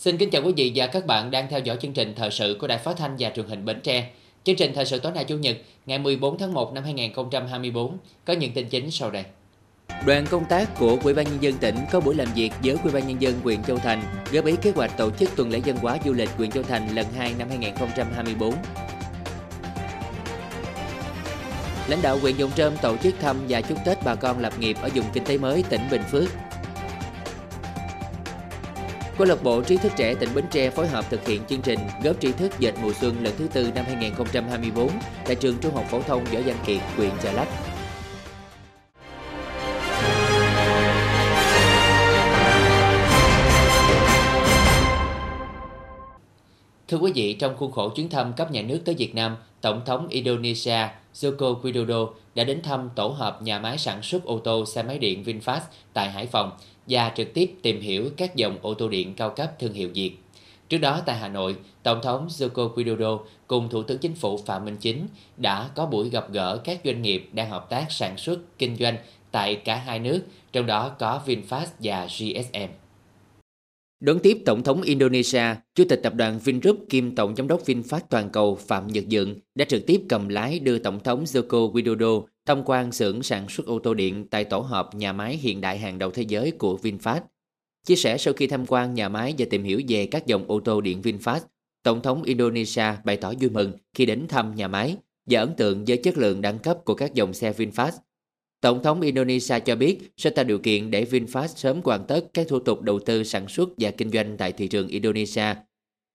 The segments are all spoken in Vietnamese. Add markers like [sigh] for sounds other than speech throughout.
Xin kính chào quý vị và các bạn đang theo dõi chương trình thời sự của Đài Phát thanh và Truyền hình Bến Tre. Chương trình thời sự tối nay Chủ nhật, ngày 14 tháng 1 năm 2024 có những tin chính sau đây. Đoàn công tác của Ủy ban nhân dân tỉnh có buổi làm việc với Ủy ban nhân dân huyện Châu Thành góp ý kế hoạch tổ chức tuần lễ văn hóa du lịch huyện Châu Thành lần 2 năm 2024. Lãnh đạo huyện Dòng Trơm tổ chức thăm và chúc Tết bà con lập nghiệp ở vùng kinh tế mới tỉnh Bình Phước. Câu lạc bộ trí thức trẻ tỉnh Bến Tre phối hợp thực hiện chương trình góp trí thức dệt mùa xuân lần thứ tư năm 2024 tại trường Trung học phổ thông Võ Văn Kiệt, huyện Chợ Lách. Thưa quý vị, trong khuôn khổ chuyến thăm cấp nhà nước tới Việt Nam, Tổng thống Indonesia Joko Widodo đã đến thăm tổ hợp nhà máy sản xuất ô tô xe máy điện VinFast tại Hải Phòng và trực tiếp tìm hiểu các dòng ô tô điện cao cấp thương hiệu Việt. Trước đó tại Hà Nội, Tổng thống Joko Widodo cùng Thủ tướng Chính phủ Phạm Minh Chính đã có buổi gặp gỡ các doanh nghiệp đang hợp tác sản xuất, kinh doanh tại cả hai nước, trong đó có VinFast và GSM. Đón tiếp Tổng thống Indonesia, Chủ tịch tập đoàn Vingroup kiêm Tổng giám đốc VinFast toàn cầu Phạm Nhật Dựng đã trực tiếp cầm lái đưa Tổng thống Joko Widodo tham quan xưởng sản xuất ô tô điện tại tổ hợp nhà máy hiện đại hàng đầu thế giới của VinFast. Chia sẻ sau khi tham quan nhà máy và tìm hiểu về các dòng ô tô điện VinFast, Tổng thống Indonesia bày tỏ vui mừng khi đến thăm nhà máy và ấn tượng với chất lượng đẳng cấp của các dòng xe VinFast Tổng thống Indonesia cho biết sẽ tạo điều kiện để VinFast sớm hoàn tất các thủ tục đầu tư sản xuất và kinh doanh tại thị trường Indonesia.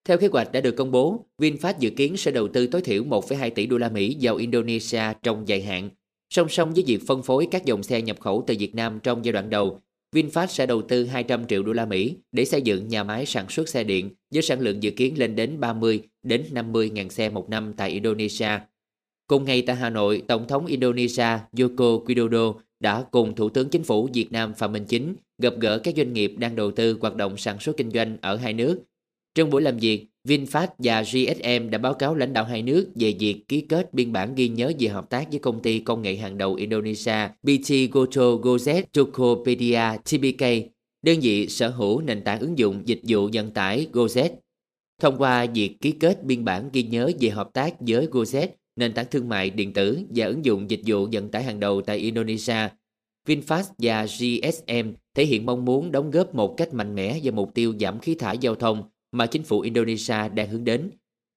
Theo kế hoạch đã được công bố, VinFast dự kiến sẽ đầu tư tối thiểu 1,2 tỷ đô la Mỹ vào Indonesia trong dài hạn. Song song với việc phân phối các dòng xe nhập khẩu từ Việt Nam trong giai đoạn đầu, VinFast sẽ đầu tư 200 triệu đô la Mỹ để xây dựng nhà máy sản xuất xe điện với sản lượng dự kiến lên đến 30 đến 50 ngàn xe một năm tại Indonesia Cùng ngày tại Hà Nội, Tổng thống Indonesia Joko Widodo đã cùng Thủ tướng Chính phủ Việt Nam Phạm Minh Chính gặp gỡ các doanh nghiệp đang đầu tư hoạt động sản xuất kinh doanh ở hai nước. Trong buổi làm việc, VinFast và GSM đã báo cáo lãnh đạo hai nước về việc ký kết biên bản ghi nhớ về hợp tác với công ty công nghệ hàng đầu Indonesia BT Goto Gojek Tokopedia TBK, đơn vị sở hữu nền tảng ứng dụng dịch vụ vận tải Gojek. Thông qua việc ký kết biên bản ghi nhớ về hợp tác với Gojek, nền tảng thương mại điện tử và ứng dụng dịch vụ vận tải hàng đầu tại Indonesia. VinFast và GSM thể hiện mong muốn đóng góp một cách mạnh mẽ vào mục tiêu giảm khí thải giao thông mà chính phủ Indonesia đang hướng đến.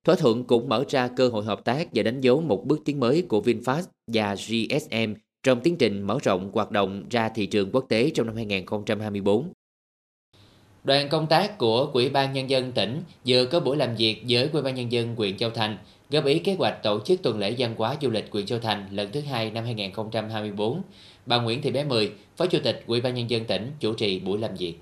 Thỏa thuận cũng mở ra cơ hội hợp tác và đánh dấu một bước tiến mới của VinFast và GSM trong tiến trình mở rộng hoạt động ra thị trường quốc tế trong năm 2024. Đoàn công tác của Ủy ban Nhân dân tỉnh vừa có buổi làm việc với Ủy ban Nhân dân huyện Châu Thành góp ý kế hoạch tổ chức tuần lễ văn hóa du lịch huyện Châu Thành lần thứ hai năm 2024. Bà Nguyễn Thị Bé Mười, Phó Chủ tịch Ủy ban nhân dân tỉnh chủ trì buổi làm việc.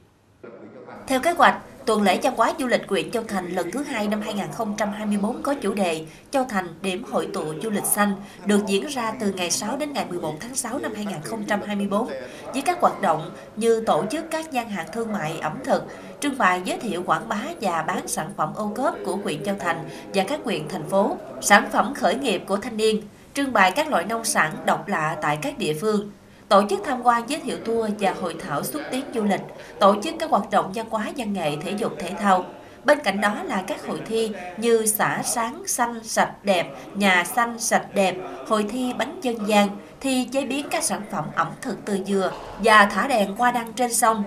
Theo kế hoạch, Tuần lễ văn hóa du lịch huyện Châu Thành lần thứ hai năm 2024 có chủ đề Châu Thành điểm hội tụ du lịch xanh được diễn ra từ ngày 6 đến ngày 11 tháng 6 năm 2024 với các hoạt động như tổ chức các gian hàng thương mại ẩm thực, trưng bày giới thiệu quảng bá và bán sản phẩm ô cốp của huyện Châu Thành và các huyện thành phố, sản phẩm khởi nghiệp của thanh niên, trưng bày các loại nông sản độc lạ tại các địa phương, tổ chức tham quan giới thiệu tour và hội thảo xúc tiến du lịch, tổ chức các hoạt động văn hóa văn nghệ thể dục thể thao. Bên cạnh đó là các hội thi như xã sáng xanh sạch đẹp, nhà xanh sạch đẹp, hội thi bánh dân gian, thi chế biến các sản phẩm ẩm thực từ dừa và thả đèn qua đăng trên sông,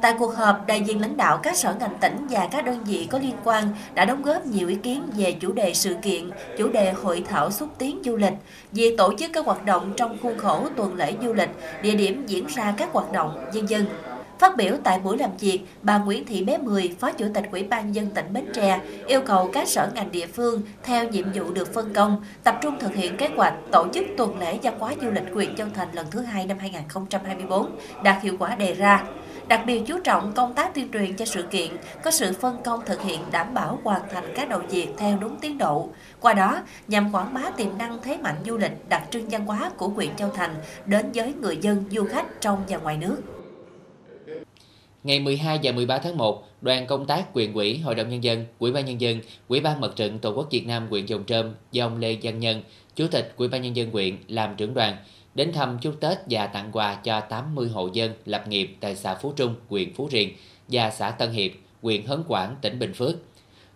Tại cuộc họp, đại diện lãnh đạo các sở ngành tỉnh và các đơn vị có liên quan đã đóng góp nhiều ý kiến về chủ đề sự kiện, chủ đề hội thảo xúc tiến du lịch, việc tổ chức các hoạt động trong khuôn khổ tuần lễ du lịch, địa điểm diễn ra các hoạt động, dân dân. Phát biểu tại buổi làm việc, bà Nguyễn Thị Bé Mười, Phó Chủ tịch Ủy ban dân tỉnh Bến Tre, yêu cầu các sở ngành địa phương theo nhiệm vụ được phân công, tập trung thực hiện kế hoạch tổ chức tuần lễ văn hóa du lịch huyện Châu Thành lần thứ hai năm 2024 đạt hiệu quả đề ra đặc biệt chú trọng công tác tuyên truyền cho sự kiện, có sự phân công thực hiện đảm bảo hoàn thành các đầu việc theo đúng tiến độ. Qua đó, nhằm quảng bá tiềm năng thế mạnh du lịch đặc trưng văn hóa của huyện Châu Thành đến với người dân, du khách trong và ngoài nước. Ngày 12 và 13 tháng 1, đoàn công tác quyền quỹ Hội đồng Nhân dân, quỹ ban Nhân dân, quỹ ban Mặt trận Tổ quốc Việt Nam huyện Dòng Trơm do ông Lê Văn Nhân, Chủ tịch quỹ ban Nhân dân huyện làm trưởng đoàn, đến thăm chúc Tết và tặng quà cho 80 hộ dân lập nghiệp tại xã Phú Trung, huyện Phú Riềng và xã Tân Hiệp, huyện Hấn Quảng, tỉnh Bình Phước.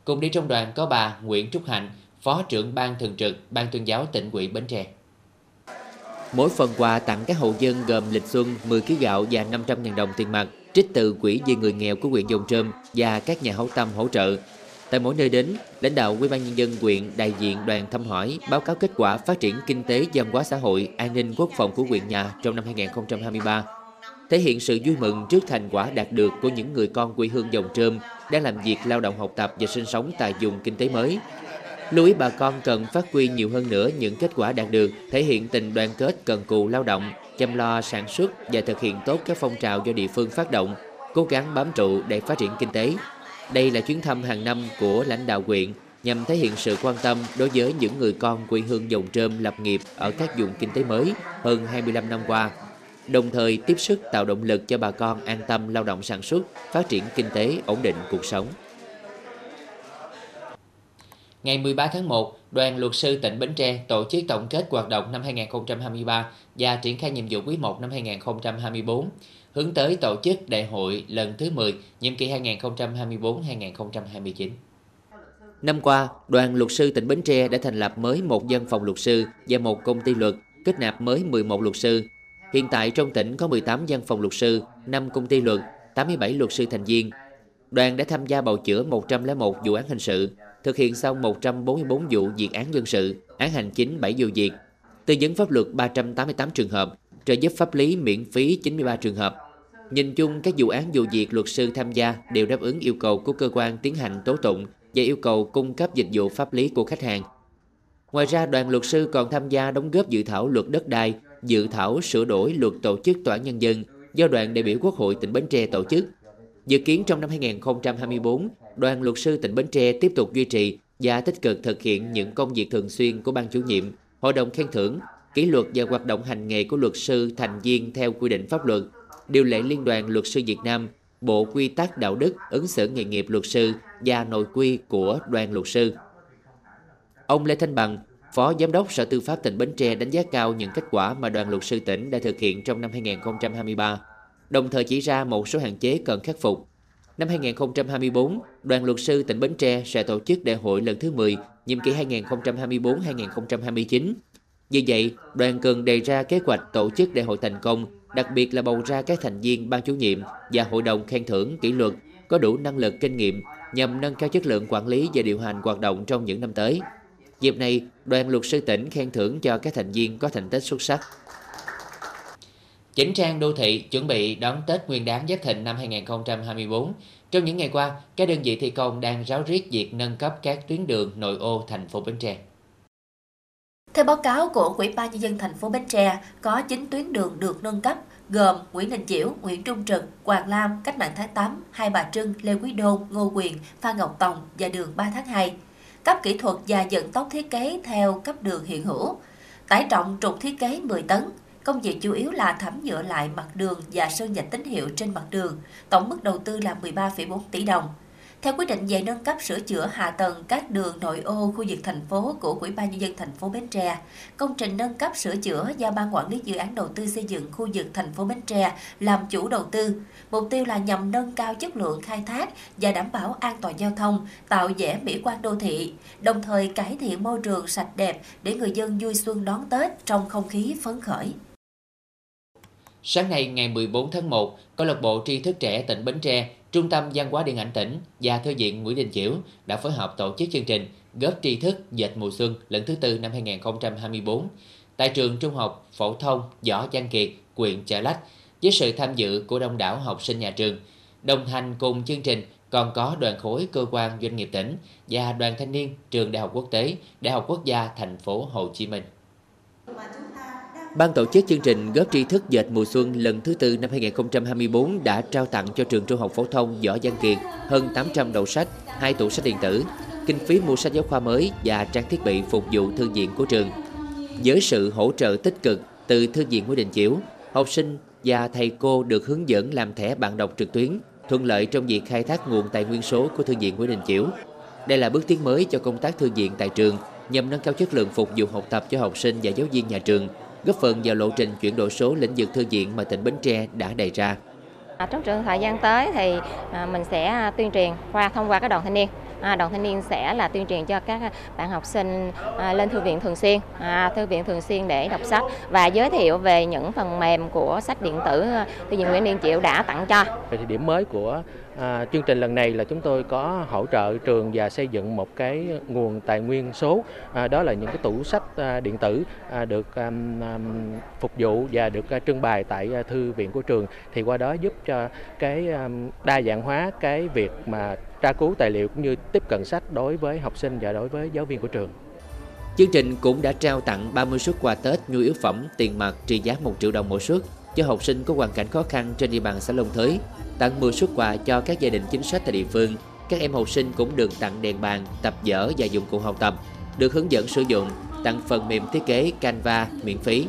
Cùng đi trong đoàn có bà Nguyễn Trúc Hạnh, Phó trưởng Ban Thường trực Ban tuyên giáo tỉnh ủy Bến Tre. Mỗi phần quà tặng các hộ dân gồm lịch xuân 10 kg gạo và 500.000 đồng tiền mặt trích từ quỹ vì người nghèo của huyện Dòng Trơm và các nhà hảo tâm hỗ trợ. Tại mỗi nơi đến, lãnh đạo Ủy ban nhân dân huyện đại diện đoàn thăm hỏi, báo cáo kết quả phát triển kinh tế, văn hóa xã hội, an ninh quốc phòng của huyện nhà trong năm 2023 thể hiện sự vui mừng trước thành quả đạt được của những người con quê hương dòng trơm đang làm việc lao động học tập và sinh sống tại vùng kinh tế mới. Lưu ý bà con cần phát huy nhiều hơn nữa những kết quả đạt được, thể hiện tình đoàn kết cần cù lao động, chăm lo sản xuất và thực hiện tốt các phong trào do địa phương phát động, cố gắng bám trụ để phát triển kinh tế. Đây là chuyến thăm hàng năm của lãnh đạo huyện nhằm thể hiện sự quan tâm đối với những người con quê hương dòng trơm lập nghiệp ở các vùng kinh tế mới hơn 25 năm qua đồng thời tiếp sức tạo động lực cho bà con an tâm lao động sản xuất, phát triển kinh tế, ổn định cuộc sống. Ngày 13 tháng 1, đoàn luật sư tỉnh Bến Tre tổ chức tổng kết hoạt động năm 2023 và triển khai nhiệm vụ quý 1 năm 2024, hướng tới tổ chức đại hội lần thứ 10, nhiệm kỳ 2024-2029. Năm qua, đoàn luật sư tỉnh Bến Tre đã thành lập mới một văn phòng luật sư và một công ty luật, kết nạp mới 11 luật sư, Hiện tại trong tỉnh có 18 văn phòng luật sư, 5 công ty luật, 87 luật sư thành viên. Đoàn đã tham gia bầu chữa 101 vụ án hình sự, thực hiện xong 144 vụ diệt án dân sự, án hành chính 7 vụ việc, tư vấn pháp luật 388 trường hợp, trợ giúp pháp lý miễn phí 93 trường hợp. Nhìn chung, các vụ án vụ việc luật sư tham gia đều đáp ứng yêu cầu của cơ quan tiến hành tố tụng và yêu cầu cung cấp dịch vụ pháp lý của khách hàng. Ngoài ra, đoàn luật sư còn tham gia đóng góp dự thảo luật đất đai, dự thảo sửa đổi luật tổ chức tòa án nhân dân do đoàn đại biểu Quốc hội tỉnh Bến Tre tổ chức. Dự kiến trong năm 2024, đoàn luật sư tỉnh Bến Tre tiếp tục duy trì và tích cực thực hiện những công việc thường xuyên của ban chủ nhiệm, hội đồng khen thưởng, kỷ luật và hoạt động hành nghề của luật sư thành viên theo quy định pháp luật, điều lệ Liên đoàn Luật sư Việt Nam, Bộ Quy tắc Đạo đức ứng xử nghề nghiệp luật sư và nội quy của đoàn luật sư. Ông Lê Thanh Bằng, Phó Giám đốc Sở Tư pháp tỉnh Bến Tre đánh giá cao những kết quả mà đoàn luật sư tỉnh đã thực hiện trong năm 2023, đồng thời chỉ ra một số hạn chế cần khắc phục. Năm 2024, đoàn luật sư tỉnh Bến Tre sẽ tổ chức đại hội lần thứ 10, nhiệm kỳ 2024-2029 vì vậy, đoàn cần đề ra kế hoạch tổ chức đại hội thành công, đặc biệt là bầu ra các thành viên ban chủ nhiệm và hội đồng khen thưởng kỷ luật có đủ năng lực kinh nghiệm nhằm nâng cao chất lượng quản lý và điều hành hoạt động trong những năm tới. Dịp này, đoàn luật sư tỉnh khen thưởng cho các thành viên có thành tích xuất sắc. Chỉnh trang đô thị chuẩn bị đón Tết Nguyên đán Giáp Thịnh năm 2024. Trong những ngày qua, các đơn vị thi công đang ráo riết việc nâng cấp các tuyến đường nội ô thành phố Bến Tre. Theo báo cáo của Ủy ban nhân dân thành phố Bến Tre, có 9 tuyến đường được nâng cấp gồm Nguyễn Đình Chiểu, Nguyễn Trung Trực, Hoàng Lam, Cách mạng tháng 8, Hai Bà Trưng, Lê Quý Đôn, Ngô Quyền, Phan Ngọc Tòng và đường 3 tháng 2 cấp kỹ thuật và dẫn tốc thiết kế theo cấp đường hiện hữu. Tải trọng trục thiết kế 10 tấn. Công việc chủ yếu là thẩm nhựa lại mặt đường và sơn dạch tín hiệu trên mặt đường. Tổng mức đầu tư là 13,4 tỷ đồng. Theo quyết định về nâng cấp sửa chữa hạ tầng các đường nội ô khu vực thành phố của Ủy ban nhân dân thành phố Bến Tre, công trình nâng cấp sửa chữa do ban quản lý dự án đầu tư xây dựng khu vực thành phố Bến Tre làm chủ đầu tư. Mục tiêu là nhằm nâng cao chất lượng khai thác và đảm bảo an toàn giao thông, tạo vẻ mỹ quan đô thị, đồng thời cải thiện môi trường sạch đẹp để người dân vui xuân đón Tết trong không khí phấn khởi. Sáng nay ngày 14 tháng 1, câu lạc bộ tri thức trẻ tỉnh Bến Tre Trung tâm Văn hóa Điện ảnh tỉnh và Thư viện Nguyễn Đình Chiểu đã phối hợp tổ chức chương trình Góp tri thức dệt mùa xuân lần thứ tư năm 2024 tại trường Trung học phổ thông Võ Văn Kiệt, huyện Chợ Lách với sự tham dự của đông đảo học sinh nhà trường. Đồng hành cùng chương trình còn có đoàn khối cơ quan doanh nghiệp tỉnh và đoàn thanh niên trường Đại học Quốc tế, Đại học Quốc gia thành phố Hồ Chí Minh. Ban tổ chức chương trình góp tri thức dệt mùa xuân lần thứ tư năm 2024 đã trao tặng cho trường trung học phổ thông Võ Văn Kiệt hơn 800 đầu sách, hai tủ sách điện tử, kinh phí mua sách giáo khoa mới và trang thiết bị phục vụ thư viện của trường. Với sự hỗ trợ tích cực từ thư viện Nguyễn Đình Chiểu, học sinh và thầy cô được hướng dẫn làm thẻ bạn đọc trực tuyến, thuận lợi trong việc khai thác nguồn tài nguyên số của thư viện Nguyễn Đình Chiểu. Đây là bước tiến mới cho công tác thư viện tại trường nhằm nâng cao chất lượng phục vụ học tập cho học sinh và giáo viên nhà trường góp phần vào lộ trình chuyển đổi số lĩnh vực thư viện mà tỉnh Bến Tre đã đề ra. À, trong trường thời gian tới thì à, mình sẽ à, tuyên truyền qua thông qua các đoàn thanh niên. À, đoàn thanh niên sẽ là tuyên truyền cho các bạn học sinh à, lên thư viện thường xuyên, à, thư viện thường xuyên để đọc sách và giới thiệu về những phần mềm của sách điện tử à, thư viện Nguyễn Liên Triệu đã tặng cho. Thì điểm mới của À, chương trình lần này là chúng tôi có hỗ trợ trường và xây dựng một cái nguồn tài nguyên số à, đó là những cái tủ sách à, điện tử à, được à, phục vụ và được à, trưng bày tại à, thư viện của trường thì qua đó giúp cho cái à, đa dạng hóa cái việc mà tra cứu tài liệu cũng như tiếp cận sách đối với học sinh và đối với giáo viên của trường. Chương trình cũng đã trao tặng 30 suất quà Tết nhu yếu phẩm tiền mặt trị giá 1 triệu đồng mỗi suất cho học sinh có hoàn cảnh khó khăn trên địa bàn xã Long Thới, tặng 10 suất quà cho các gia đình chính sách tại địa phương. Các em học sinh cũng được tặng đèn bàn, tập vở và dụng cụ học tập, được hướng dẫn sử dụng, tặng phần mềm thiết kế Canva miễn phí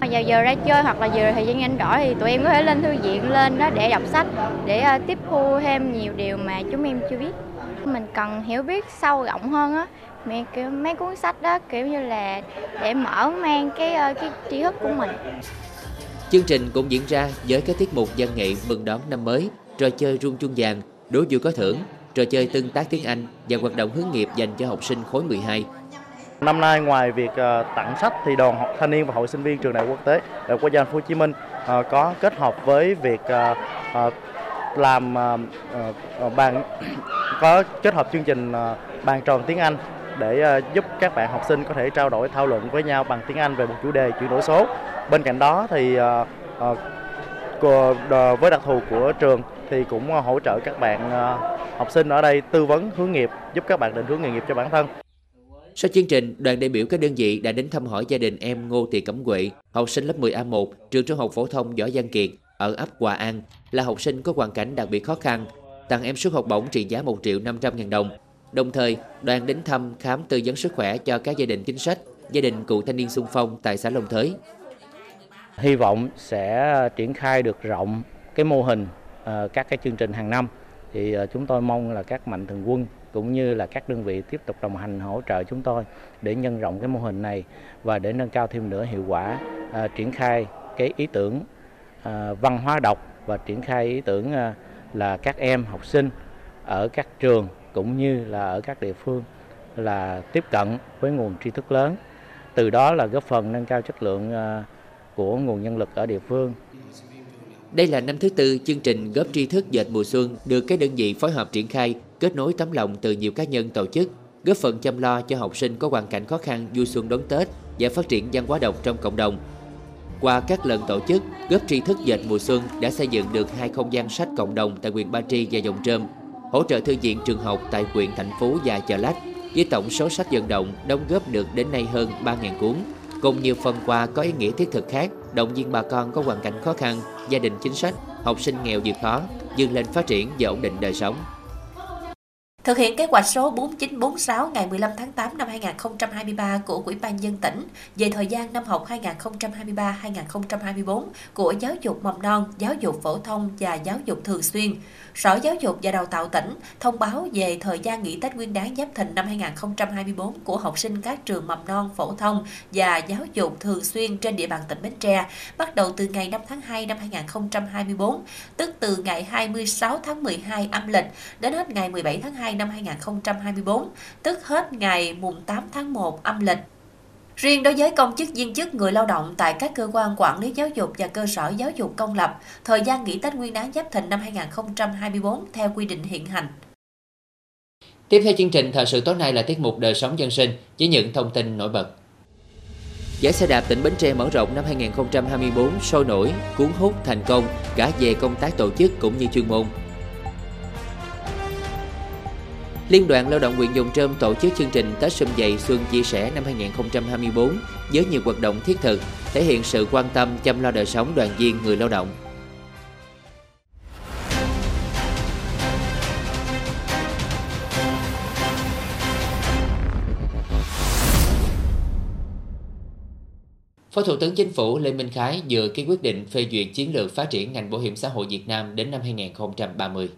mà Giờ giờ ra chơi hoặc là giờ thời gian nhanh rỗi thì tụi em có thể lên thư viện lên đó để đọc sách, để ờ, tiếp thu thêm nhiều điều mà chúng em chưa biết. Mình cần hiểu biết sâu rộng hơn á, mấy, kiểu, mấy cuốn sách đó kiểu như là để mở mang cái ờ, cái tri thức của mình. Chương trình cũng diễn ra với các tiết mục văn nghệ mừng đón năm mới, trò chơi rung chuông vàng, đố vui có thưởng, trò chơi tương tác tiếng Anh và hoạt động hướng nghiệp dành cho học sinh khối 12. Năm nay ngoài việc ờ, tặng sách thì đoàn học thanh niên và hội sinh viên trường đại quốc tế, Đại học Quốc gia Hồ Chí Minh ờ, có kết hợp với việc ờ, làm bàn, [clears throat] có kết hợp chương trình bàn tròn tiếng Anh để giúp các bạn học sinh có thể trao đổi, thảo luận với nhau bằng tiếng Anh về một chủ đề chuyển đổi số. Bên cạnh đó thì với đặc thù của trường thì cũng hỗ trợ các bạn học sinh ở đây tư vấn hướng nghiệp, giúp các bạn định hướng nghề nghiệp cho bản thân sau chương trình, đoàn đại biểu các đơn vị đã đến thăm hỏi gia đình em Ngô Thị Cẩm Quệ, học sinh lớp 10A1, trường trung học phổ thông Võ Văn Kiệt ở ấp Hòa An, là học sinh có hoàn cảnh đặc biệt khó khăn, tặng em suất học bổng trị giá 1 triệu 500 ngàn đồng. Đồng thời, đoàn đến thăm khám tư vấn sức khỏe cho các gia đình chính sách, gia đình cựu thanh niên xung phong tại xã Long Thới. Hy vọng sẽ triển khai được rộng cái mô hình ờ, các cái chương trình hàng năm. Thì ờ, chúng tôi mong là các mạnh thường quân cũng như là các đơn vị tiếp tục đồng hành hỗ trợ chúng tôi để nhân rộng cái mô hình này và để nâng cao thêm nữa hiệu quả uh, triển khai cái ý tưởng uh, văn hóa đọc và triển khai ý tưởng uh, là các em học sinh ở các trường cũng như là ở các địa phương là tiếp cận với nguồn tri thức lớn từ đó là góp phần nâng cao chất lượng uh, của nguồn nhân lực ở địa phương. Đây là năm thứ tư chương trình góp tri thức dệt mùa xuân được các đơn vị phối hợp triển khai, kết nối tấm lòng từ nhiều cá nhân tổ chức, góp phần chăm lo cho học sinh có hoàn cảnh khó khăn vui xuân đón Tết và phát triển văn hóa đọc trong cộng đồng. Qua các lần tổ chức, góp tri thức dệt mùa xuân đã xây dựng được hai không gian sách cộng đồng tại huyện Ba Tri và Dòng Trơm, hỗ trợ thư viện trường học tại huyện Thành Phú và Chợ Lách, với tổng số sách vận động đóng góp được đến nay hơn 3.000 cuốn cùng nhiều phần quà có ý nghĩa thiết thực khác động viên bà con có hoàn cảnh khó khăn, gia đình chính sách, học sinh nghèo vượt khó, vươn lên phát triển và ổn định đời sống. Thực hiện kế hoạch số 4946 ngày 15 tháng 8 năm 2023 của Ủy ban dân tỉnh về thời gian năm học 2023-2024 của giáo dục mầm non, giáo dục phổ thông và giáo dục thường xuyên, Sở Giáo dục và Đào tạo tỉnh thông báo về thời gian nghỉ Tết Nguyên đán Giáp Thìn năm 2024 của học sinh các trường mầm non, phổ thông và giáo dục thường xuyên trên địa bàn tỉnh Bến Tre, bắt đầu từ ngày 5 tháng 2 năm 2024, tức từ ngày 26 tháng 12 âm lịch đến hết ngày 17 tháng 2 năm 2024, tức hết ngày mùng 8 tháng 1 âm lịch. Riêng đối với công chức viên chức người lao động tại các cơ quan quản lý giáo dục và cơ sở giáo dục công lập, thời gian nghỉ Tết Nguyên đán Giáp Thìn năm 2024 theo quy định hiện hành. Tiếp theo chương trình thời sự tối nay là tiết mục đời sống dân sinh với những thông tin nổi bật. Giải xe đạp tỉnh Bến Tre mở rộng năm 2024 sôi nổi, cuốn hút thành công cả về công tác tổ chức cũng như chuyên môn. Liên đoàn Lao động huyện Dòng Trơm tổ chức chương trình Tết Xuân Dày Xuân Chia Sẻ năm 2024 với nhiều hoạt động thiết thực, thể hiện sự quan tâm chăm lo đời sống đoàn viên người lao động. Phó Thủ tướng Chính phủ Lê Minh Khái vừa ký quyết định phê duyệt chiến lược phát triển ngành bảo hiểm xã hội Việt Nam đến năm 2030.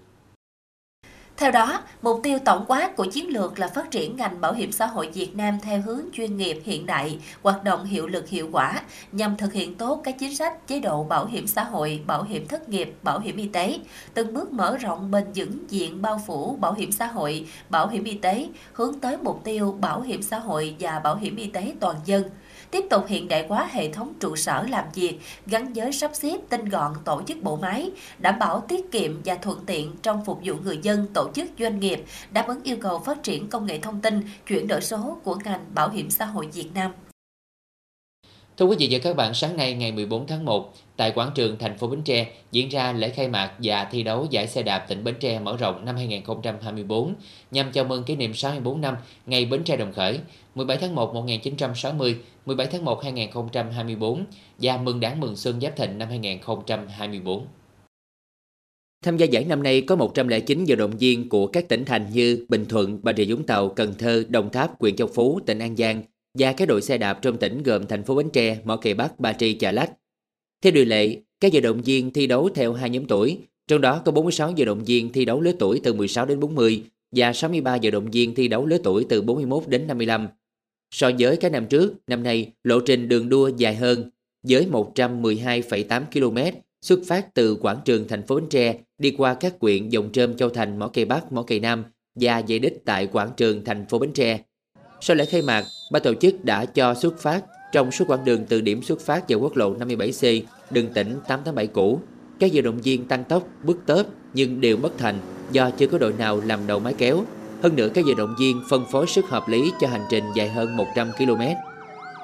Theo đó, mục tiêu tổng quát của chiến lược là phát triển ngành bảo hiểm xã hội Việt Nam theo hướng chuyên nghiệp hiện đại, hoạt động hiệu lực hiệu quả nhằm thực hiện tốt các chính sách chế độ bảo hiểm xã hội, bảo hiểm thất nghiệp, bảo hiểm y tế, từng bước mở rộng bền vững diện bao phủ bảo hiểm xã hội, bảo hiểm y tế hướng tới mục tiêu bảo hiểm xã hội và bảo hiểm y tế toàn dân tiếp tục hiện đại hóa hệ thống trụ sở làm việc gắn với sắp xếp tinh gọn tổ chức bộ máy, đảm bảo tiết kiệm và thuận tiện trong phục vụ người dân, tổ chức doanh nghiệp, đáp ứng yêu cầu phát triển công nghệ thông tin, chuyển đổi số của ngành bảo hiểm xã hội Việt Nam. Thưa quý vị và các bạn, sáng nay ngày 14 tháng 1, tại quảng trường thành phố Bến Tre diễn ra lễ khai mạc và thi đấu giải xe đạp tỉnh Bến Tre mở rộng năm 2024 nhằm chào mừng kỷ niệm 64 năm ngày Bến Tre đồng khởi 17 tháng 1 1960, 17 tháng 1 2024 và mừng đảng mừng xuân Giáp Thịnh năm 2024. Tham gia giải năm nay có 109 vận động viên của các tỉnh thành như Bình Thuận, Bà Rịa Vũng Tàu, Cần Thơ, Đồng Tháp, huyện Châu Phú, tỉnh An Giang và các đội xe đạp trong tỉnh gồm thành phố Bến Tre, Mỏ Cày Bắc, Ba Tri, Chợ Lách. Theo điều lệ, các vận động viên thi đấu theo hai nhóm tuổi, trong đó có 46 vận động viên thi đấu lứa tuổi từ 16 đến 40 và 63 vận động viên thi đấu lứa tuổi từ 41 đến 55. So với các năm trước, năm nay lộ trình đường đua dài hơn với 112,8 km xuất phát từ quảng trường thành phố Bến Tre đi qua các quyện Dòng Trơm, Châu Thành, Mỏ Cây Bắc, Mỏ Cây Nam và về đích tại quảng trường thành phố Bến Tre. Sau lễ khai mạc, ban tổ chức đã cho xuất phát trong suốt quãng đường từ điểm xuất phát vào quốc lộ 57C, đường tỉnh 887 cũ. Các vận động viên tăng tốc, bước tớp nhưng đều bất thành do chưa có đội nào làm đầu máy kéo. Hơn nữa các vận động viên phân phối sức hợp lý cho hành trình dài hơn 100 km.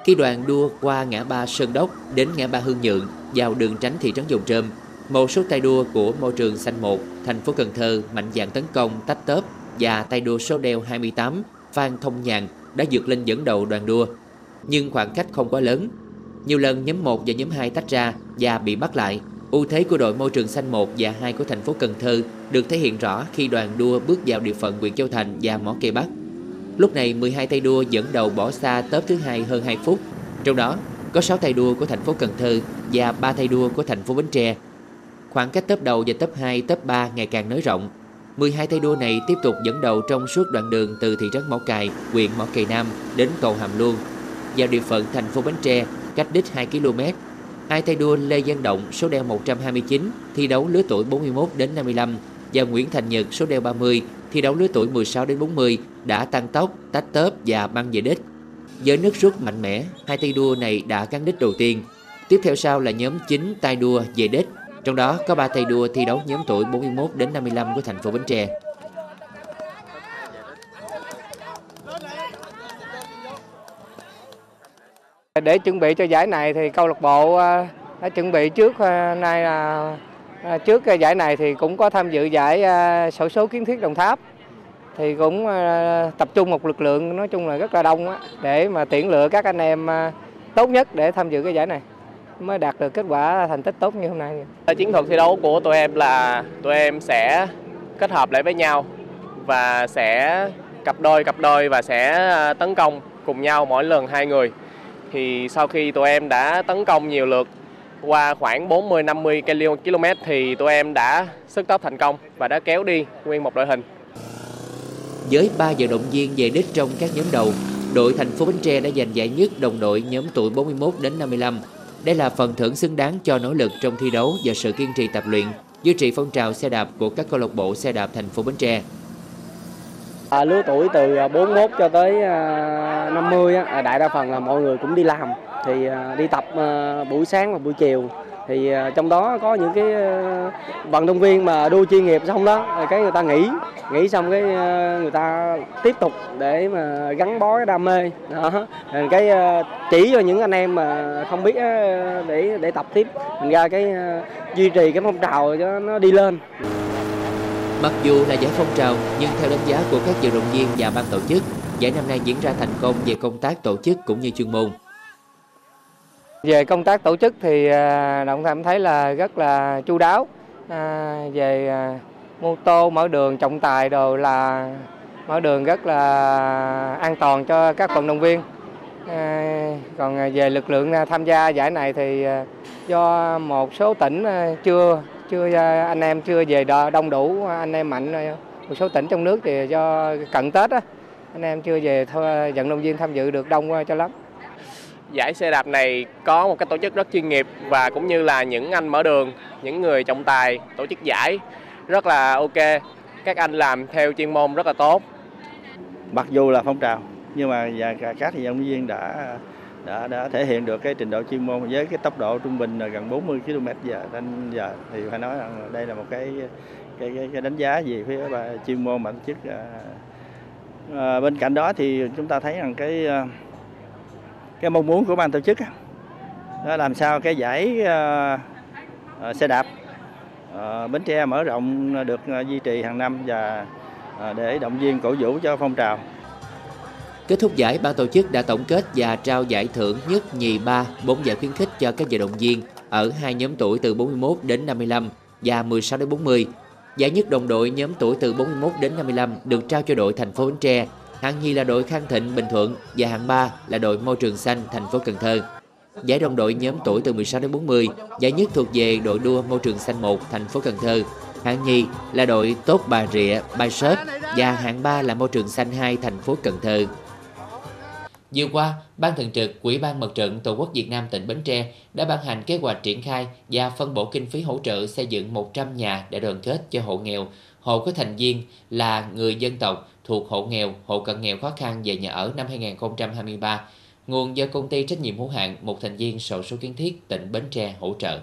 Khi đoàn đua qua ngã ba Sơn Đốc đến ngã ba Hương Nhượng vào đường tránh thị trấn Dòng Trơm, một số tay đua của môi trường xanh 1, thành phố Cần Thơ mạnh dạn tấn công, tách tớp và tay đua số đeo 28 Phan Thông Nhàn đã vượt lên dẫn đầu đoàn đua. Nhưng khoảng cách không quá lớn. Nhiều lần nhóm 1 và nhóm 2 tách ra và bị bắt lại. ưu thế của đội môi trường xanh 1 và 2 của thành phố Cần Thơ được thể hiện rõ khi đoàn đua bước vào địa phận huyện Châu Thành và Mỏ Cây Bắc. Lúc này 12 tay đua dẫn đầu bỏ xa tớp thứ hai hơn 2 phút. Trong đó có 6 tay đua của thành phố Cần Thơ và 3 tay đua của thành phố Bến Tre. Khoảng cách tớp đầu và tớp 2, tớp 3 ngày càng nới rộng 12 tay đua này tiếp tục dẫn đầu trong suốt đoạn đường từ thị trấn Mỏ Cày, huyện Mỏ Cày Nam đến cầu Hàm Luông. Vào địa phận thành phố Bến Tre, cách đích 2 km, hai tay đua Lê Văn Động số đeo 129 thi đấu lứa tuổi 41 đến 55 và Nguyễn Thành Nhật số đeo 30 thi đấu lứa tuổi 16 đến 40 đã tăng tốc, tách tớp và băng về đích. Với nước rút mạnh mẽ, hai tay đua này đã cán đích đầu tiên. Tiếp theo sau là nhóm 9 tay đua về đích trong đó, có 3 tay đua thi đấu nhóm tuổi 41 đến 55 của thành phố Bến Tre. Để chuẩn bị cho giải này thì câu lạc bộ ờ, đã chuẩn bị trước ờ, nay là ờ, trước giải này thì cũng có tham dự giải sổ số kiến thiết Đồng Tháp thì cũng tập trung một lực lượng nói chung là rất là đông để mà tuyển lựa các anh em tốt nhất để tham dự cái giải này mới đạt được kết quả thành tích tốt như hôm nay. Chiến thuật thi đấu của tụi em là tụi em sẽ kết hợp lại với nhau và sẽ cặp đôi cặp đôi và sẽ à, tấn công cùng nhau mỗi lần hai người. Thì sau khi tụi em đã tấn công nhiều lượt qua khoảng 40 50 km thì tụi em đã sức tốc thành công và đã kéo đi nguyên một đội hình. Với ba vận động viên về đích trong các nhóm đầu, đội thành phố Bến Tre đã giành giải nhất đồng đội nhóm tuổi 41 đến 55 đây là phần thưởng xứng đáng cho nỗ lực trong thi đấu và sự kiên trì tập luyện, duy trì phong trào xe đạp của các câu lạc bộ xe đạp thành phố Bến Tre. À, lứa tuổi từ à, 41 cho tới à, 50 à, đại đa phần là mọi người cũng đi làm thì đi tập buổi sáng và buổi chiều thì à, trong đó có những cái ờ, vận động viên mà đua chuyên nghiệp xong đó cái người ta nghỉ nghỉ xong cái ờ, người ta tiếp tục để mà gắn bó cái đam mê. Đó. Cái ờ, chỉ cho những anh em mà không biết để để tập tiếp thành ra cái duy trì cái phong trào cho nó đi lên. Mặc dù là giải phong trào, nhưng theo đánh giá của các vận động viên và ban tổ chức, giải năm nay diễn ra thành công về công tác tổ chức cũng như chuyên môn. Về công tác tổ chức thì à, Động Tham thấy là rất là chu đáo. À, về à, mô tô, mở đường, trọng tài đồ là mở đường rất là an toàn cho các vận động viên. À, còn à, về lực lượng tham gia giải này thì do một số tỉnh chưa chưa anh em chưa về đông đủ anh em mạnh một số tỉnh trong nước thì do cận Tết á, anh em chưa về thôi vận động viên tham dự được đông cho lắm. Giải xe đạp này có một cái tổ chức rất chuyên nghiệp và cũng như là những anh mở đường, những người trọng tài tổ chức giải rất là ok. Các anh làm theo chuyên môn rất là tốt. Mặc dù là phong trào nhưng mà các vận động viên đã đã đã thể hiện được cái trình độ chuyên môn với cái tốc độ trung bình là gần 40 km giờ nên giờ thì phải nói rằng đây là một cái cái cái, cái đánh giá gì phía chuyên môn mà tổ chức à, à, bên cạnh đó thì chúng ta thấy rằng cái à, cái mong muốn của ban tổ chức đó làm sao cái giải ờ, ờ, xe đạp ờ, Bến Tre mở rộng được duy trì hàng năm và để động viên cổ vũ cho phong trào. Kết thúc giải, ban tổ chức đã tổng kết và trao giải thưởng nhất, nhì, ba, bốn giải khuyến khích cho các vận động viên ở hai nhóm tuổi từ 41 đến 55 và 16 đến 40. Giải nhất đồng đội nhóm tuổi từ 41 đến 55 được trao cho đội thành phố Bến Tre, hạng nhì là đội Khang Thịnh Bình Thuận và hạng ba là đội Môi trường xanh thành phố Cần Thơ. Giải đồng đội nhóm tuổi từ 16 đến 40, giải nhất thuộc về đội đua Môi trường xanh 1 thành phố Cần Thơ. Hạng nhì là đội Tốt Bà Rịa, Bài Sớp và hạng ba là Môi trường xanh 2 thành phố Cần Thơ. Vừa qua, Ban Thường trực Quỹ ban Mặt trận Tổ quốc Việt Nam tỉnh Bến Tre đã ban hành kế hoạch triển khai và phân bổ kinh phí hỗ trợ xây dựng 100 nhà đại đoàn kết cho hộ nghèo, hộ có thành viên là người dân tộc thuộc hộ nghèo, hộ cận nghèo khó khăn về nhà ở năm 2023, nguồn do công ty trách nhiệm hữu hạn một thành viên sổ số kiến thiết tỉnh Bến Tre hỗ trợ.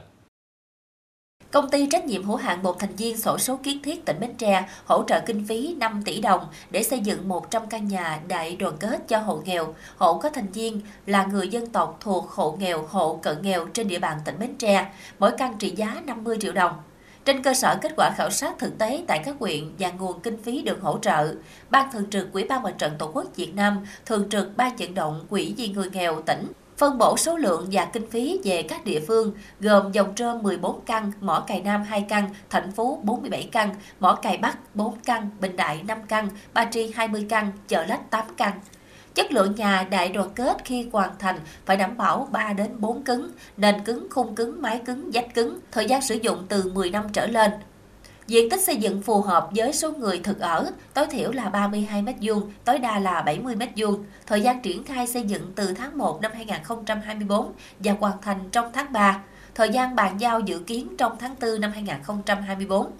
Công ty trách nhiệm hữu hạn một thành viên sổ số kiến thiết tỉnh Bến Tre hỗ trợ kinh phí 5 tỷ đồng để xây dựng 100 căn nhà đại đoàn kết cho hộ nghèo, hộ có thành viên là người dân tộc thuộc hộ nghèo, hộ cận nghèo trên địa bàn tỉnh Bến Tre, mỗi căn trị giá 50 triệu đồng. Trên cơ sở kết quả khảo sát thực tế tại các huyện và nguồn kinh phí được hỗ trợ, Ban Thường trực Quỹ ban Mặt trận Tổ quốc Việt Nam, Thường trực Ban vận động Quỹ vì người nghèo tỉnh phân bổ số lượng và kinh phí về các địa phương gồm dòng trơm 14 căn, mỏ cày Nam 2 căn, thành phố 47 căn, mỏ cày Bắc 4 căn, Bình Đại 5 căn, Ba Tri 20 căn, chợ lách 8 căn. Chất lượng nhà đại đoàn kết khi hoàn thành phải đảm bảo 3 đến 4 cứng, nền cứng, khung cứng, mái cứng, vách cứng, thời gian sử dụng từ 10 năm trở lên. Diện tích xây dựng phù hợp với số người thực ở, tối thiểu là 32 m2, tối đa là 70 m2. Thời gian triển khai xây dựng từ tháng 1 năm 2024 và hoàn thành trong tháng 3. Thời gian bàn giao dự kiến trong tháng 4 năm 2024.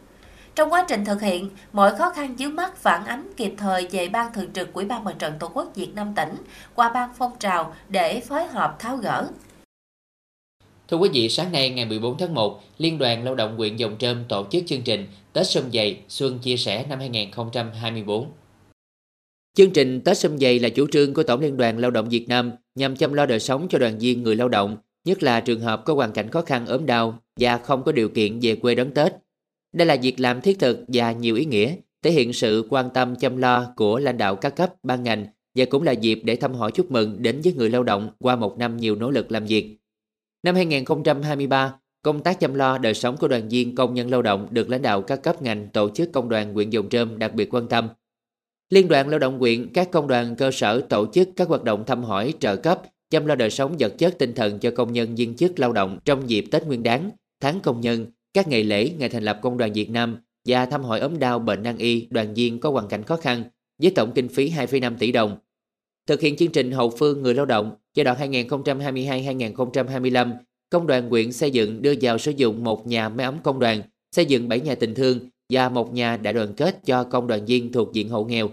Trong quá trình thực hiện, mọi khó khăn dưới mắt phản ánh kịp thời về Ban Thường trực Quỹ ban Mặt trận Tổ quốc Việt Nam tỉnh qua Ban phong trào để phối hợp tháo gỡ. Thưa quý vị, sáng nay ngày 14 tháng 1, Liên đoàn Lao động huyện Dòng Trơm tổ chức chương trình Tết Xuân Dày Xuân Chia Sẻ năm 2024. Chương trình Tết Xuân Dày là chủ trương của Tổng Liên đoàn Lao động Việt Nam nhằm chăm lo đời sống cho đoàn viên người lao động, nhất là trường hợp có hoàn cảnh khó khăn ốm đau và không có điều kiện về quê đón Tết. Đây là việc làm thiết thực và nhiều ý nghĩa, thể hiện sự quan tâm chăm lo của lãnh đạo các cấp, ban ngành và cũng là dịp để thăm hỏi chúc mừng đến với người lao động qua một năm nhiều nỗ lực làm việc. Năm 2023, công tác chăm lo đời sống của đoàn viên công nhân lao động được lãnh đạo các cấp ngành tổ chức công đoàn huyện Dòng Trơm đặc biệt quan tâm. Liên đoàn Lao động huyện, các công đoàn cơ sở tổ chức các hoạt động thăm hỏi, trợ cấp, chăm lo đời sống vật chất tinh thần cho công nhân viên chức lao động trong dịp Tết Nguyên đán, tháng công nhân, các ngày lễ, ngày thành lập công đoàn Việt Nam và thăm hỏi ốm đau bệnh nan y đoàn viên có hoàn cảnh khó khăn với tổng kinh phí 2,5 tỷ đồng. Thực hiện chương trình hậu phương người lao động giai đoạn 2022-2025, công đoàn huyện xây dựng đưa vào sử dụng một nhà máy ấm công đoàn, xây dựng 7 nhà tình thương và một nhà đại đoàn kết cho công đoàn viên thuộc diện hộ nghèo.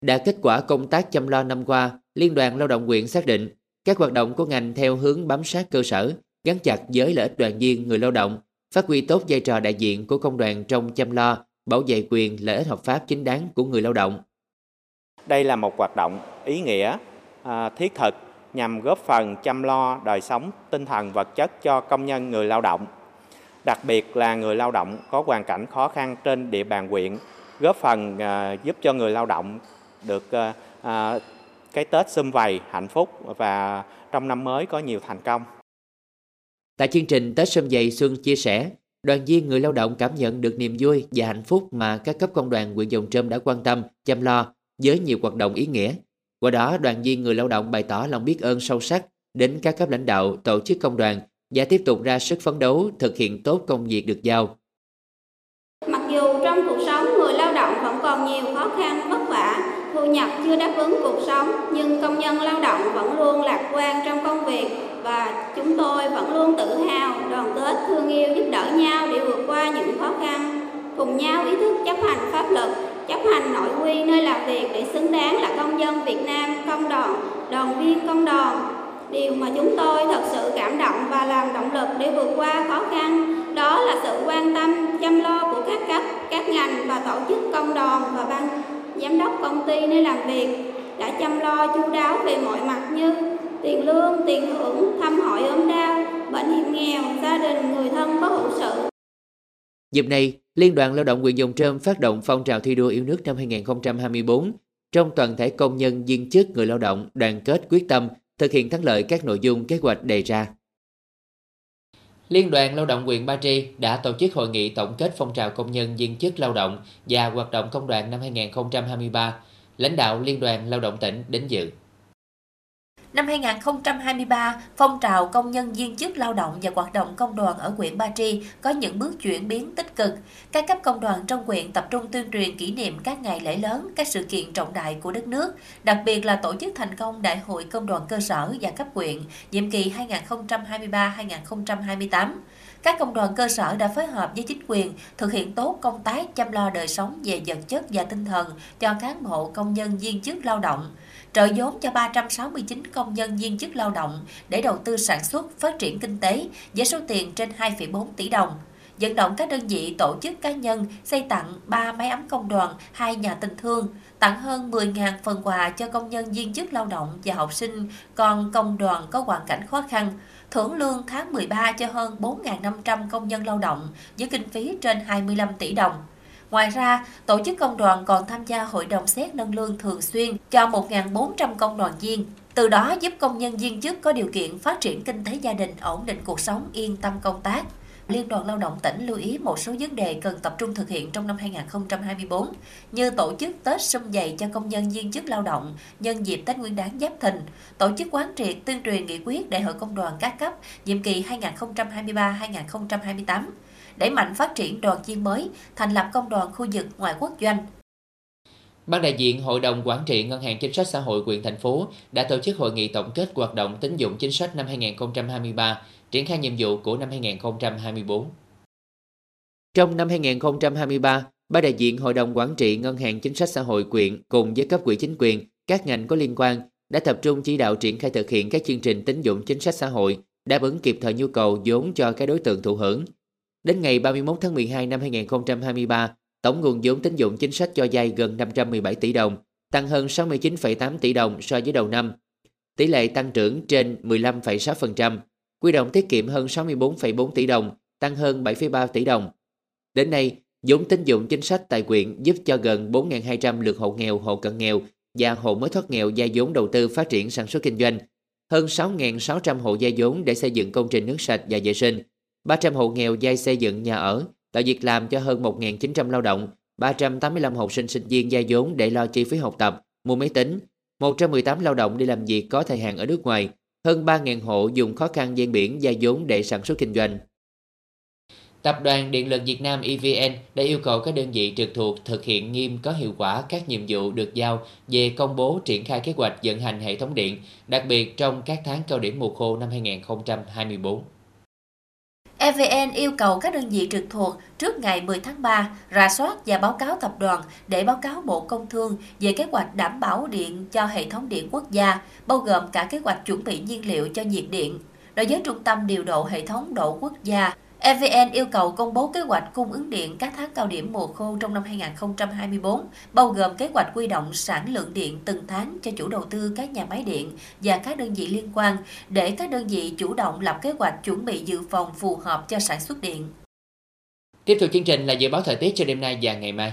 Đã kết quả công tác chăm lo năm qua, Liên đoàn Lao động huyện xác định các hoạt động của ngành theo hướng bám sát cơ sở, gắn chặt với lợi ích đoàn viên người lao động, phát huy tốt vai trò đại diện của công đoàn trong chăm lo, bảo vệ quyền lợi ích hợp pháp chính đáng của người lao động. Đây là một hoạt động ý nghĩa, à, thiết thực nhằm góp phần chăm lo đời sống tinh thần vật chất cho công nhân người lao động, đặc biệt là người lao động có hoàn cảnh khó khăn trên địa bàn huyện, góp phần à, giúp cho người lao động được à, à cái Tết xung vầy hạnh phúc và trong năm mới có nhiều thành công. Tại chương trình Tết Sâm Dày Xuân chia sẻ, đoàn viên người lao động cảm nhận được niềm vui và hạnh phúc mà các cấp công đoàn huyện Dòng Trơm đã quan tâm, chăm lo với nhiều hoạt động ý nghĩa. Qua đó, đoàn viên người lao động bày tỏ lòng biết ơn sâu sắc đến các cấp lãnh đạo, tổ chức công đoàn và tiếp tục ra sức phấn đấu thực hiện tốt công việc được giao. Mặc dù trong cuộc sống người lao động vẫn có khó khăn vất vả, thu nhập chưa đáp ứng cuộc sống, nhưng công nhân lao động vẫn luôn lạc quan trong công việc và chúng tôi vẫn luôn tự hào, đoàn kết, thương yêu, giúp đỡ nhau để vượt qua những khó khăn, cùng nhau ý thức chấp hành pháp luật, chấp hành nội quy nơi làm việc để xứng đáng là công dân Việt Nam, công đoàn, đoàn viên công đoàn. Điều mà chúng tôi thật sự cảm động và làm động lực để vượt qua khó khăn đó là sự quan tâm, chăm lo của các cấp, các ngành và tổ chức công đoàn và ban giám đốc công ty nơi làm việc đã chăm lo chu đáo về mọi mặt như tiền lương, tiền thưởng, thăm hỏi ốm đau, bệnh hiểm nghèo, gia đình, người thân có hữu sự. Dịp này, Liên đoàn Lao động quyền Dòng Trơm phát động phong trào thi đua yêu nước năm 2024 trong toàn thể công nhân, viên chức, người lao động đoàn kết quyết tâm thực hiện thắng lợi các nội dung kế hoạch đề ra. Liên đoàn Lao động huyện Ba Tri đã tổ chức hội nghị tổng kết phong trào công nhân viên chức lao động và hoạt động công đoàn năm 2023. Lãnh đạo Liên đoàn Lao động tỉnh đến dự. Năm 2023, phong trào công nhân viên chức lao động và hoạt động công đoàn ở huyện Ba Tri có những bước chuyển biến tích cực. Các cấp công đoàn trong huyện tập trung tuyên truyền kỷ niệm các ngày lễ lớn, các sự kiện trọng đại của đất nước, đặc biệt là tổ chức thành công Đại hội Công đoàn cơ sở và cấp huyện nhiệm kỳ 2023-2028. Các công đoàn cơ sở đã phối hợp với chính quyền thực hiện tốt công tác chăm lo đời sống về vật chất và tinh thần cho cán bộ công nhân viên chức lao động trợ vốn cho 369 công nhân viên chức lao động để đầu tư sản xuất, phát triển kinh tế với số tiền trên 2,4 tỷ đồng. Vận động các đơn vị tổ chức cá nhân xây tặng 3 máy ấm công đoàn, 2 nhà tình thương, tặng hơn 10.000 phần quà cho công nhân viên chức lao động và học sinh còn công đoàn có hoàn cảnh khó khăn, thưởng lương tháng 13 cho hơn 4.500 công nhân lao động với kinh phí trên 25 tỷ đồng. Ngoài ra, tổ chức công đoàn còn tham gia hội đồng xét nâng lương thường xuyên cho 1.400 công đoàn viên, từ đó giúp công nhân viên chức có điều kiện phát triển kinh tế gia đình, ổn định cuộc sống, yên tâm công tác. Liên đoàn Lao động tỉnh lưu ý một số vấn đề cần tập trung thực hiện trong năm 2024, như tổ chức Tết xung dày cho công nhân viên chức lao động nhân dịp Tết Nguyên đán Giáp Thìn, tổ chức quán triệt tuyên truyền nghị quyết Đại hội Công đoàn các cấp nhiệm kỳ 2023-2028, đẩy mạnh phát triển đoàn viên mới, thành lập công đoàn khu vực ngoài quốc doanh. Ban đại diện Hội đồng Quản trị Ngân hàng Chính sách Xã hội quyền thành phố đã tổ chức hội nghị tổng kết hoạt động tín dụng chính sách năm 2023, triển khai nhiệm vụ của năm 2024. Trong năm 2023, Ban đại diện Hội đồng Quản trị Ngân hàng Chính sách Xã hội quyện cùng với cấp quỹ chính quyền, các ngành có liên quan đã tập trung chỉ đạo triển khai thực hiện các chương trình tín dụng chính sách xã hội, đáp ứng kịp thời nhu cầu vốn cho các đối tượng thụ hưởng, Đến ngày 31 tháng 12 năm 2023, tổng nguồn vốn tín dụng chính sách cho vay gần 517 tỷ đồng, tăng hơn 69,8 tỷ đồng so với đầu năm. Tỷ lệ tăng trưởng trên 15,6%, quy động tiết kiệm hơn 64,4 tỷ đồng, tăng hơn 7,3 tỷ đồng. Đến nay, vốn tín dụng chính sách tại quyện giúp cho gần 4.200 lượt hộ nghèo, hộ cận nghèo và hộ mới thoát nghèo vay vốn đầu tư phát triển sản xuất kinh doanh, hơn 6.600 hộ vay vốn để xây dựng công trình nước sạch và vệ sinh, 300 hộ nghèo vay xây dựng nhà ở, tạo việc làm cho hơn 1.900 lao động, 385 học sinh sinh viên vay vốn để lo chi phí học tập, mua máy tính, 118 lao động đi làm việc có thời hạn ở nước ngoài, hơn 3.000 hộ dùng khó khăn gian biển gia vốn để sản xuất kinh doanh. Tập đoàn Điện lực Việt Nam EVN đã yêu cầu các đơn vị trực thuộc thực hiện nghiêm có hiệu quả các nhiệm vụ được giao về công bố triển khai kế hoạch vận hành hệ thống điện, đặc biệt trong các tháng cao điểm mùa khô năm 2024. EVN yêu cầu các đơn vị trực thuộc trước ngày 10 tháng 3 rà soát và báo cáo tập đoàn để báo cáo Bộ Công Thương về kế hoạch đảm bảo điện cho hệ thống điện quốc gia, bao gồm cả kế hoạch chuẩn bị nhiên liệu cho nhiệt điện. Đối với Trung tâm Điều độ Hệ thống Độ Quốc gia, EVN yêu cầu công bố kế hoạch cung ứng điện các tháng cao điểm mùa khô trong năm 2024, bao gồm kế hoạch quy động sản lượng điện từng tháng cho chủ đầu tư các nhà máy điện và các đơn vị liên quan để các đơn vị chủ động lập kế hoạch chuẩn bị dự phòng phù hợp cho sản xuất điện. Tiếp tục chương trình là dự báo thời tiết cho đêm nay và ngày mai.